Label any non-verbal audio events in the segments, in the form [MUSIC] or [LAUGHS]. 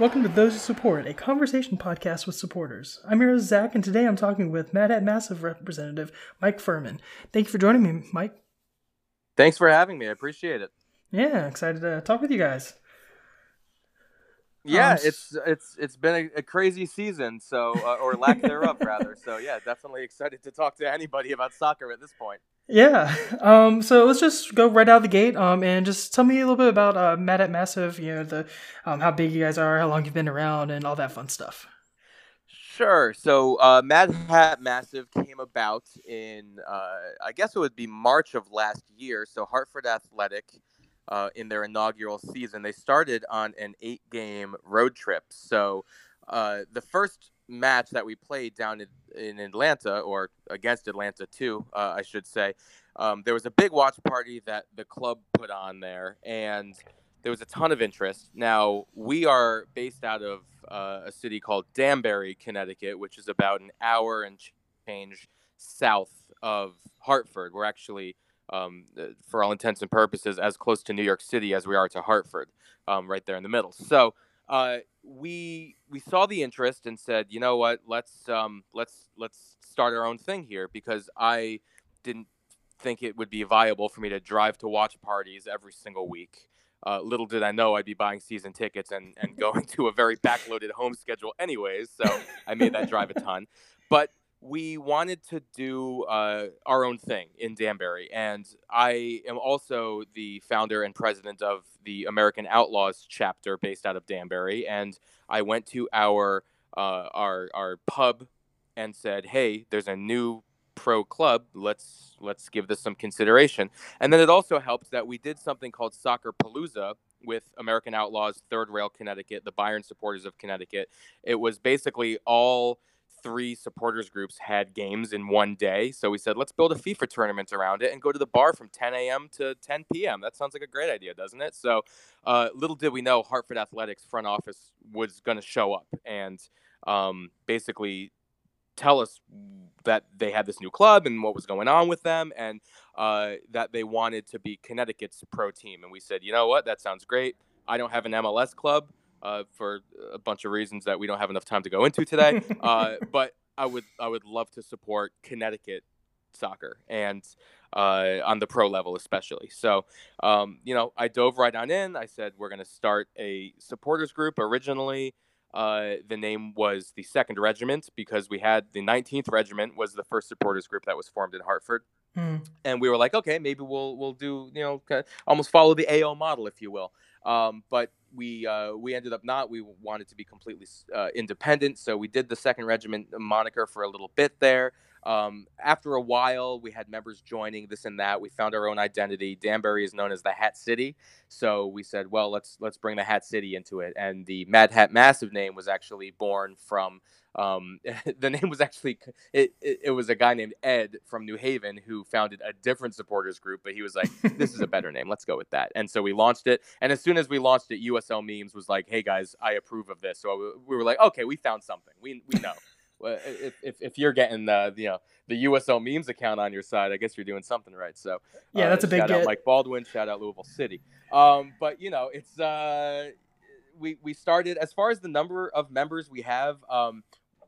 Welcome to Those Who Support, a conversation podcast with supporters. I'm your host, Zach, and today I'm talking with Mad Hat Massive representative Mike Furman. Thank you for joining me, Mike. Thanks for having me. I appreciate it. Yeah, excited to talk with you guys. Yeah, um, it's it's it's been a, a crazy season, so uh, or lack thereof, [LAUGHS] rather. So yeah, definitely excited to talk to anybody about soccer at this point. Yeah. Um, so let's just go right out of the gate. Um, and just tell me a little bit about uh, Mad Hat Massive. You know, the um, how big you guys are, how long you've been around, and all that fun stuff. Sure. So uh, Mad Hat Massive came about in, uh, I guess it would be March of last year. So Hartford Athletic uh, in their inaugural season. They started on an eight game road trip. So uh, the first match that we played down in, in Atlanta, or against Atlanta too, uh, I should say, um, there was a big watch party that the club put on there, and there was a ton of interest. Now, we are based out of uh, a city called Danbury, Connecticut, which is about an hour and change south of Hartford. We're actually um, uh, for all intents and purposes, as close to New York City as we are to Hartford, um, right there in the middle. So uh, we we saw the interest and said, you know what, let's um, let's let's start our own thing here because I didn't think it would be viable for me to drive to watch parties every single week. Uh, little did I know I'd be buying season tickets and, and [LAUGHS] going to a very backloaded home schedule, anyways. So I made that drive a ton. But we wanted to do uh, our own thing in Danbury. And I am also the founder and president of the American Outlaws chapter based out of Danbury. And I went to our uh, our our pub and said, "Hey, there's a new pro club. Let's let's give this some consideration." And then it also helped that we did something called Soccer Palooza with American Outlaws, Third Rail Connecticut, the Bayern supporters of Connecticut. It was basically all three supporters groups had games in one day. So we said, let's build a FIFA tournament around it and go to the bar from 10 a.m. to 10 p.m. That sounds like a great idea, doesn't it? So uh, little did we know Hartford Athletics front office was going to show up and um, basically tell us that they had this new club and what was going on with them and uh, that they wanted to be Connecticut's pro team. And we said, you know what? That sounds great. I don't have an MLS club uh, for a bunch of reasons that we don't have enough time to go into today. [LAUGHS] uh, but I would I would love to support Connecticut soccer and uh, on the pro level especially. So um, you know I dove right on in. I said we're going to start a supporters group. Originally, uh, the name was the Second Regiment because we had the 19th Regiment was the first supporters group that was formed in Hartford. Mm. And we were like, okay, maybe we'll we'll do you know almost follow the AO model, if you will. Um, but we uh, we ended up not. We wanted to be completely uh, independent, so we did the Second Regiment moniker for a little bit there. Um, after a while, we had members joining this and that. We found our own identity. Danbury is known as the Hat City, so we said, well, let's let's bring the Hat City into it. And the Mad Hat Massive name was actually born from um, [LAUGHS] the name was actually it, it, it, was a guy named Ed from New Haven who founded a different supporters group, but he was like, "This is a better name. Let's go with that." And so we launched it. And as soon as we launched it, USL Memes was like, "Hey guys, I approve of this." So we were like, "Okay, we found something. We we know." If, if, if you're getting the you know the USL memes account on your side, I guess you're doing something right. So yeah, uh, that's a big shout get. out Mike Baldwin, shout out Louisville City. Um, but you know, it's uh, we we started as far as the number of members we have. Um,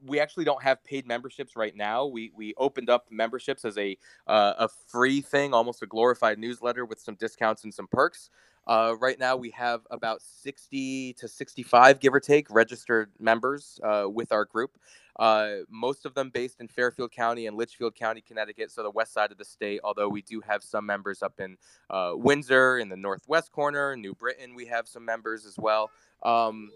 we actually don't have paid memberships right now. We we opened up memberships as a uh, a free thing, almost a glorified newsletter with some discounts and some perks. Uh, right now, we have about 60 to 65, give or take, registered members uh, with our group. Uh, most of them based in Fairfield County and Litchfield County, Connecticut, so the west side of the state. Although we do have some members up in uh, Windsor, in the northwest corner, New Britain, we have some members as well. Um,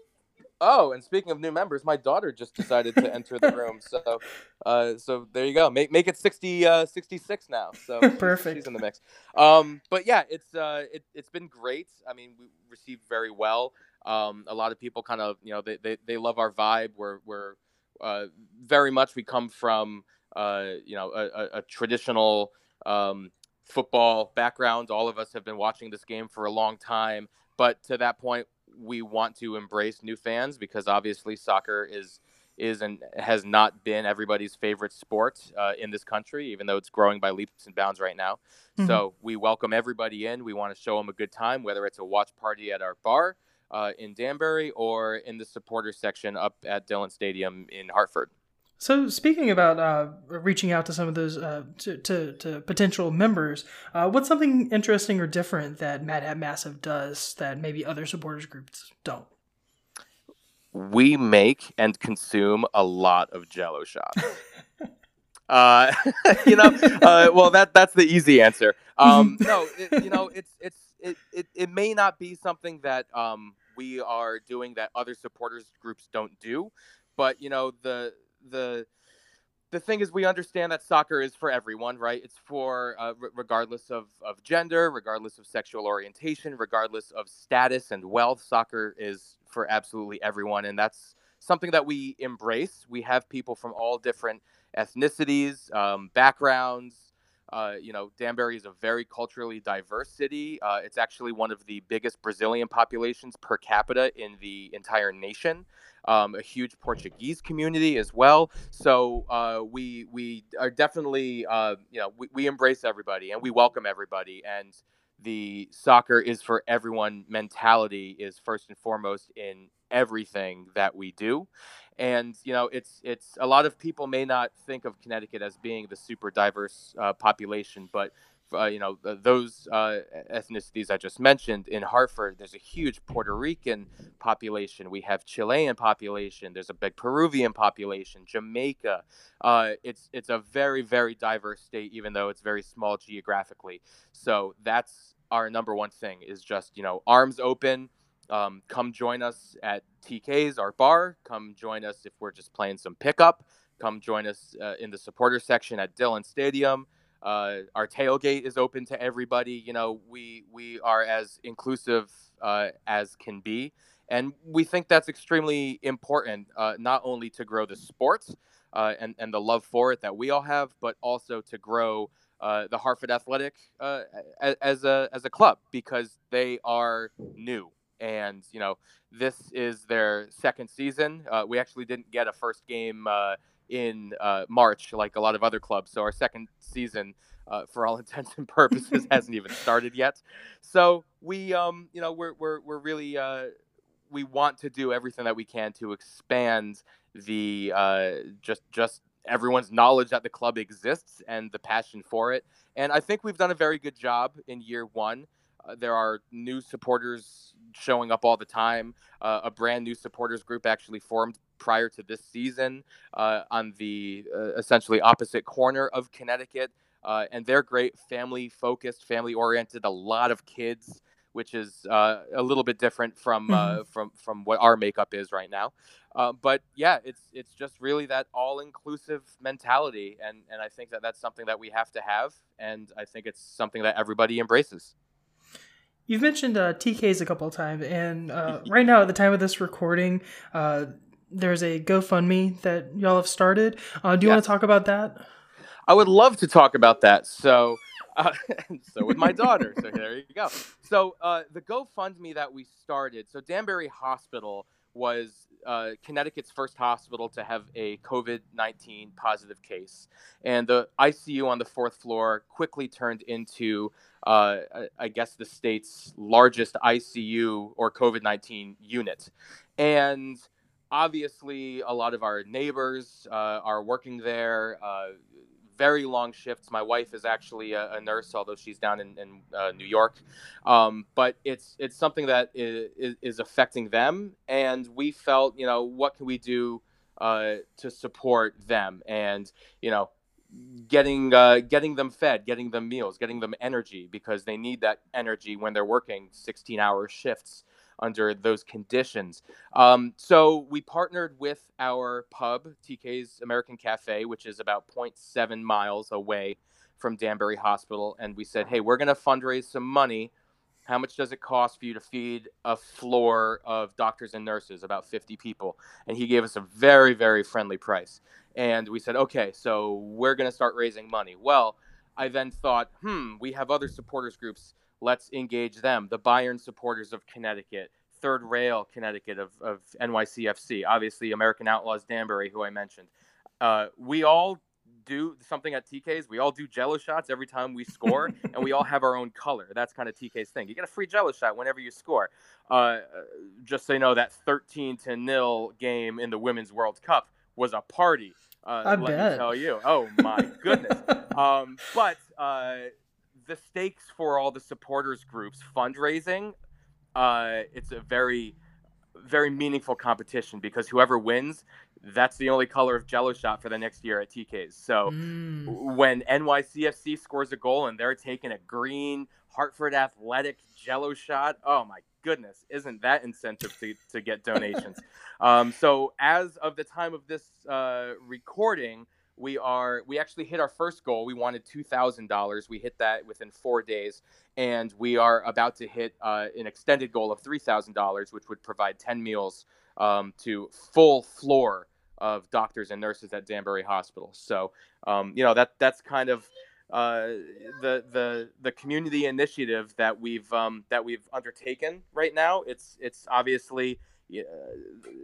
Oh, and speaking of new members, my daughter just decided to enter the [LAUGHS] room. So, uh, so there you go. Make make it 60, uh, 66 now. So [LAUGHS] perfect. She's in the mix. Um, but yeah, it's uh, it, it's been great. I mean, we received very well. Um, a lot of people kind of you know they, they, they love our vibe. We're we're uh, very much we come from uh, you know a, a, a traditional um, football background. All of us have been watching this game for a long time. But to that point, we want to embrace new fans because obviously soccer is is and has not been everybody's favorite sport uh, in this country, even though it's growing by leaps and bounds right now. Mm-hmm. So we welcome everybody in. We want to show them a good time, whether it's a watch party at our bar, uh, in Danbury or in the supporter section up at Dillon Stadium in Hartford. So speaking about uh, reaching out to some of those uh, to, to, to, potential members, uh, what's something interesting or different that Mad Hat Massive does that maybe other supporters groups don't? We make and consume a lot of Jello shots. [LAUGHS] Uh, [LAUGHS] you know, uh, well that that's the easy answer. Um, [LAUGHS] no, it, you know, it's it's it, it, it may not be something that um, we are doing that other supporters groups don't do, but you know the the the thing is we understand that soccer is for everyone right? It's for uh, r- regardless of, of gender regardless of sexual orientation regardless of status and wealth soccer is for absolutely everyone. And that's something that we embrace. We have people from all different ethnicities um, backgrounds uh, you know, Danbury is a very culturally diverse city. Uh, it's actually one of the biggest Brazilian populations per capita in the entire nation. Um, a huge Portuguese community as well. So uh, we we are definitely uh, you know we, we embrace everybody and we welcome everybody and the soccer is for everyone mentality is first and foremost in everything that we do. And you know it's it's a lot of people may not think of connecticut as being the super diverse uh, population but uh, you know those uh, ethnicities i just mentioned in hartford there's a huge puerto rican population we have chilean population there's a big peruvian population jamaica uh, it's it's a very very diverse state even though it's very small geographically so that's our number one thing is just you know arms open um, come join us at TK's, our bar. Come join us if we're just playing some pickup. Come join us uh, in the supporter section at Dillon Stadium. Uh, our tailgate is open to everybody. You know, we we are as inclusive uh, as can be, and we think that's extremely important. Uh, not only to grow the sport uh, and and the love for it that we all have, but also to grow uh, the Hartford Athletic as a as a club because they are new and you know this is their second season. Uh, we actually didn't get a first game uh, in uh, March like a lot of other clubs, so our second season, uh, for all [LAUGHS] intents and purposes, [LAUGHS] hasn't even started yet. So we, um, you know, we're we're we're really uh, we want to do everything that we can to expand the uh, just just everyone's knowledge that the club exists and the passion for it. And I think we've done a very good job in year one. Uh, there are new supporters showing up all the time. Uh, a brand new supporters group actually formed prior to this season uh, on the uh, essentially opposite corner of Connecticut. Uh, and they're great, family focused, family oriented, a lot of kids. Which is uh, a little bit different from mm-hmm. from from what our makeup is right now, but yeah, it's it's just really that all inclusive mentality, and and I think that that's something that we have to have, and I think it's something that everybody embraces. You've mentioned uh, TKs a couple of times, and uh, [LAUGHS] right now, at the time of this recording, uh, there's a GoFundMe that y'all have started. Uh, do you want to talk about that? I would love to talk about that. So, uh, [LAUGHS] so with my daughter. so there you go. So uh, the GoFundMe that we started. So Danbury Hospital was uh, Connecticut's first hospital to have a COVID 19 positive case. And the ICU on the fourth floor quickly turned into, uh, I guess, the state's largest ICU or COVID 19 unit. And obviously, a lot of our neighbors uh, are working there. Uh, very long shifts. My wife is actually a, a nurse, although she's down in, in uh, New York. Um, but it's it's something that is, is, affecting them, and we felt, you know, what can we do uh, to support them, and you know, getting uh, getting them fed, getting them meals, getting them energy because they need that energy when they're working 16 hour shifts under those conditions. Um, so we partnered with our pub, TK's American Cafe, which is about 0.7 miles away from Danbury Hospital, and we said, hey, we're going to fundraise some money. How much does it cost for you to feed a floor of doctors and nurses, about 50 people? And he gave us a very, very friendly price. And we said, okay, so we're going to start raising money. Well, I then thought, hmm, we have other supporters groups let's engage them. The Bayern supporters of Connecticut, Third Rail Connecticut of, of NYCFC, obviously American Outlaws Danbury, who I mentioned. Uh, we all do something at TK's. We all do Jello shots every time we score, [LAUGHS] and we all have our own color. That's kind of TK's thing. You get a free Jello shot whenever you score. Uh, just so you know, that 13 to nil game in the Women's World Cup was a party. Uh, I let bet. me tell you. Oh my [LAUGHS] goodness. um, but uh, the stakes for all the supporters groups fundraising, uh, it's a very, very meaningful competition because whoever wins, that's the only color of Jello shot for the next year at TK's. So Mm. when NYCFC scores a goal and they're taking a green Hartford Athletic Jello shot, oh my goodness, isn't that incentive to, to get donations? [LAUGHS] um, so as of the time of this uh, recording, we are we actually hit our first goal. We wanted two thousand dollars. We hit that within four days, and we are about to hit uh, an extended goal of three thousand dollars, which would provide ten meals um, to full floor of doctors and nurses at Danbury Hospital. So um, you know that that's kind of uh, the the the community initiative that we've um, that we've undertaken right now. It's it's obviously uh,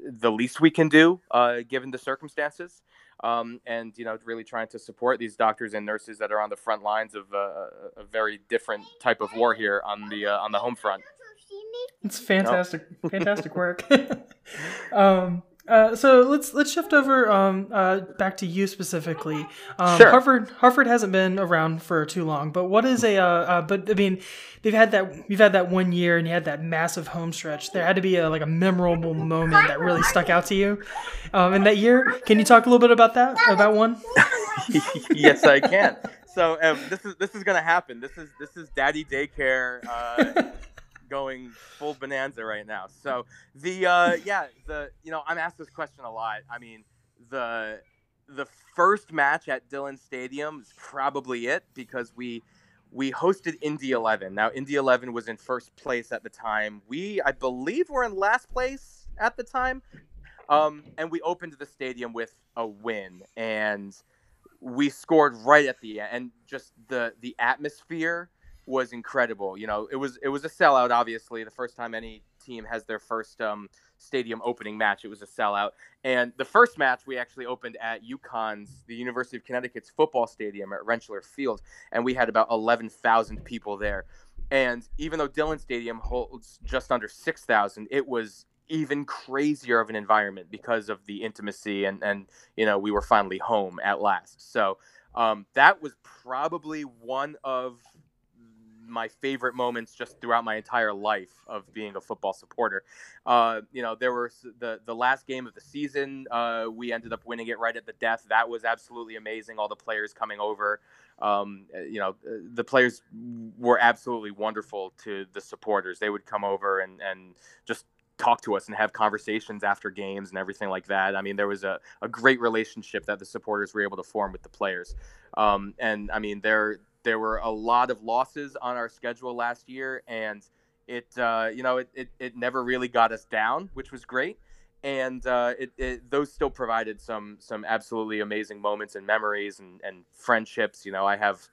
the least we can do uh, given the circumstances, um, and you know really trying to support these doctors and nurses that are on the front lines of uh, a very different type of war here on the uh, on the home front. It's fantastic, fantastic work. [LAUGHS] um, uh, so let's let's shift over um, uh, back to you specifically. Um, Sure. Hartford Hartford hasn't been around for too long, but what is a uh, uh, but I mean they've had that you've had that one year and you had that massive home stretch. There had to be a like a memorable moment that really stuck out to you um, in that year. Can you talk a little bit about that about one? [LAUGHS] yes, I can. So um, this is this is gonna happen. This is this is daddy daycare uh, going full bonanza right now. So the uh, yeah the you know I'm asked this question a lot. I mean the the first match at Dillon Stadium is probably it because we we hosted Indy 11. Now Indy 11 was in first place at the time. We I believe were in last place at the time. Um, and we opened the stadium with a win and we scored right at the end and just the the atmosphere was incredible you know it was it was a sellout obviously the first time any team has their first um, stadium opening match it was a sellout. And the first match we actually opened at UConn's the University of Connecticut's football stadium at Rentschler Field and we had about 11,000 people there. And even though Dillon Stadium holds just under 6,000 it was even crazier of an environment because of the intimacy and and you know we were finally home at last. So um, that was probably one of my favorite moments just throughout my entire life of being a football supporter. Uh, you know, there was the the last game of the season. Uh, we ended up winning it right at the death. That was absolutely amazing. All the players coming over. Um, uh, you know, uh, the players were absolutely wonderful to the supporters. They would come over and and just talk to us and have conversations after games and everything like that. I mean, there was a, a great relationship that the supporters were able to form with the players. Um, and I mean, there there were a lot of losses on our schedule last year, and it uh, you know it, it, it never really got us down, which was great. And uh, it, it those still provided some some absolutely amazing moments and memories and, and friendships. You know, I have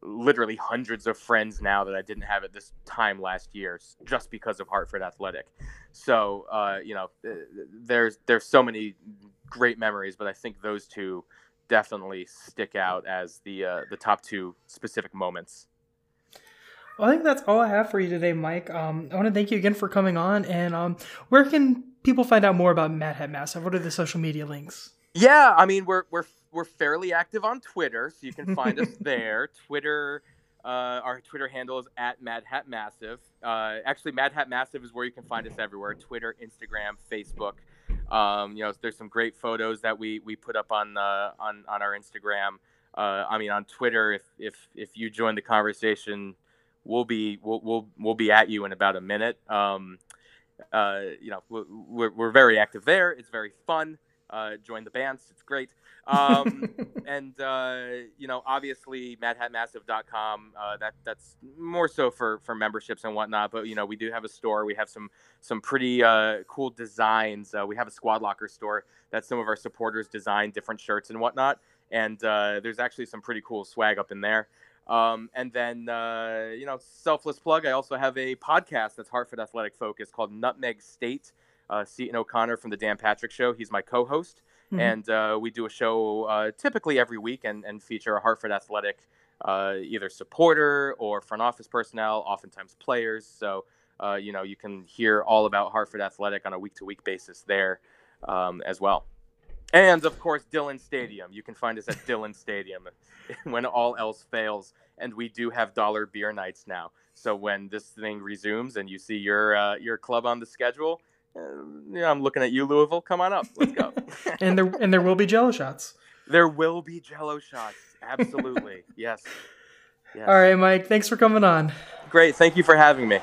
literally hundreds of friends now that I didn't have at this time last year just because of Hartford Athletic. So uh, you know, there's there's so many great memories, but I think those two definitely stick out as the uh, the top two specific moments. Well, I think that's all I have for you today, Mike. Um, I want to thank you again for coming on. And um, where can people find out more about Mad Hat Massive? What are the social media links? Yeah, I mean we're we're we're fairly active on Twitter, so you can find us [LAUGHS] there. Twitter, uh, our Twitter handle is at Mad Hat Massive. Uh, actually, Mad Hat Massive is where you can find us everywhere: Twitter, Instagram, Facebook. Um, you know, there's some great photos that we we put up on uh, on on our Instagram. Uh, I mean, on Twitter, if if if you join the conversation, we'll be we'll we'll, we'll be at you in about a minute. Um, uh, you know, we're, we're very active there. It's very fun. Uh, join the bands. It's great. Um, [LAUGHS] and, uh, you know, obviously madhatmassive.com, uh, that that's more so for, for memberships and whatnot. But, you know, we do have a store. We have some, some pretty uh, cool designs. Uh, we have a SquadLocker store that some of our supporters design different shirts and whatnot. And uh, there's actually some pretty cool swag up in there. Um, and then, uh, you know, selfless plug. I also have a podcast that's Hartford Athletic focus called Nutmeg State. Uh, Seton O'Connor from the Dan Patrick Show. He's my co-host, mm-hmm. and uh, we do a show uh, typically every week and, and feature a Hartford Athletic uh, either supporter or front office personnel, oftentimes players. So uh, you know you can hear all about Hartford Athletic on a week to week basis there um, as well. And of course, Dillon Stadium. You can find us at Dillon Stadium [LAUGHS] when all else fails. And we do have dollar beer nights now. So when this thing resumes and you see your uh, your club on the schedule, yeah, I'm looking at you, Louisville. Come on up. Let's go. [LAUGHS] and there and there will be Jello shots. There will be Jello shots. Absolutely. [LAUGHS] yes. yes. All right, Mike. Thanks for coming on. Great. Thank you for having me.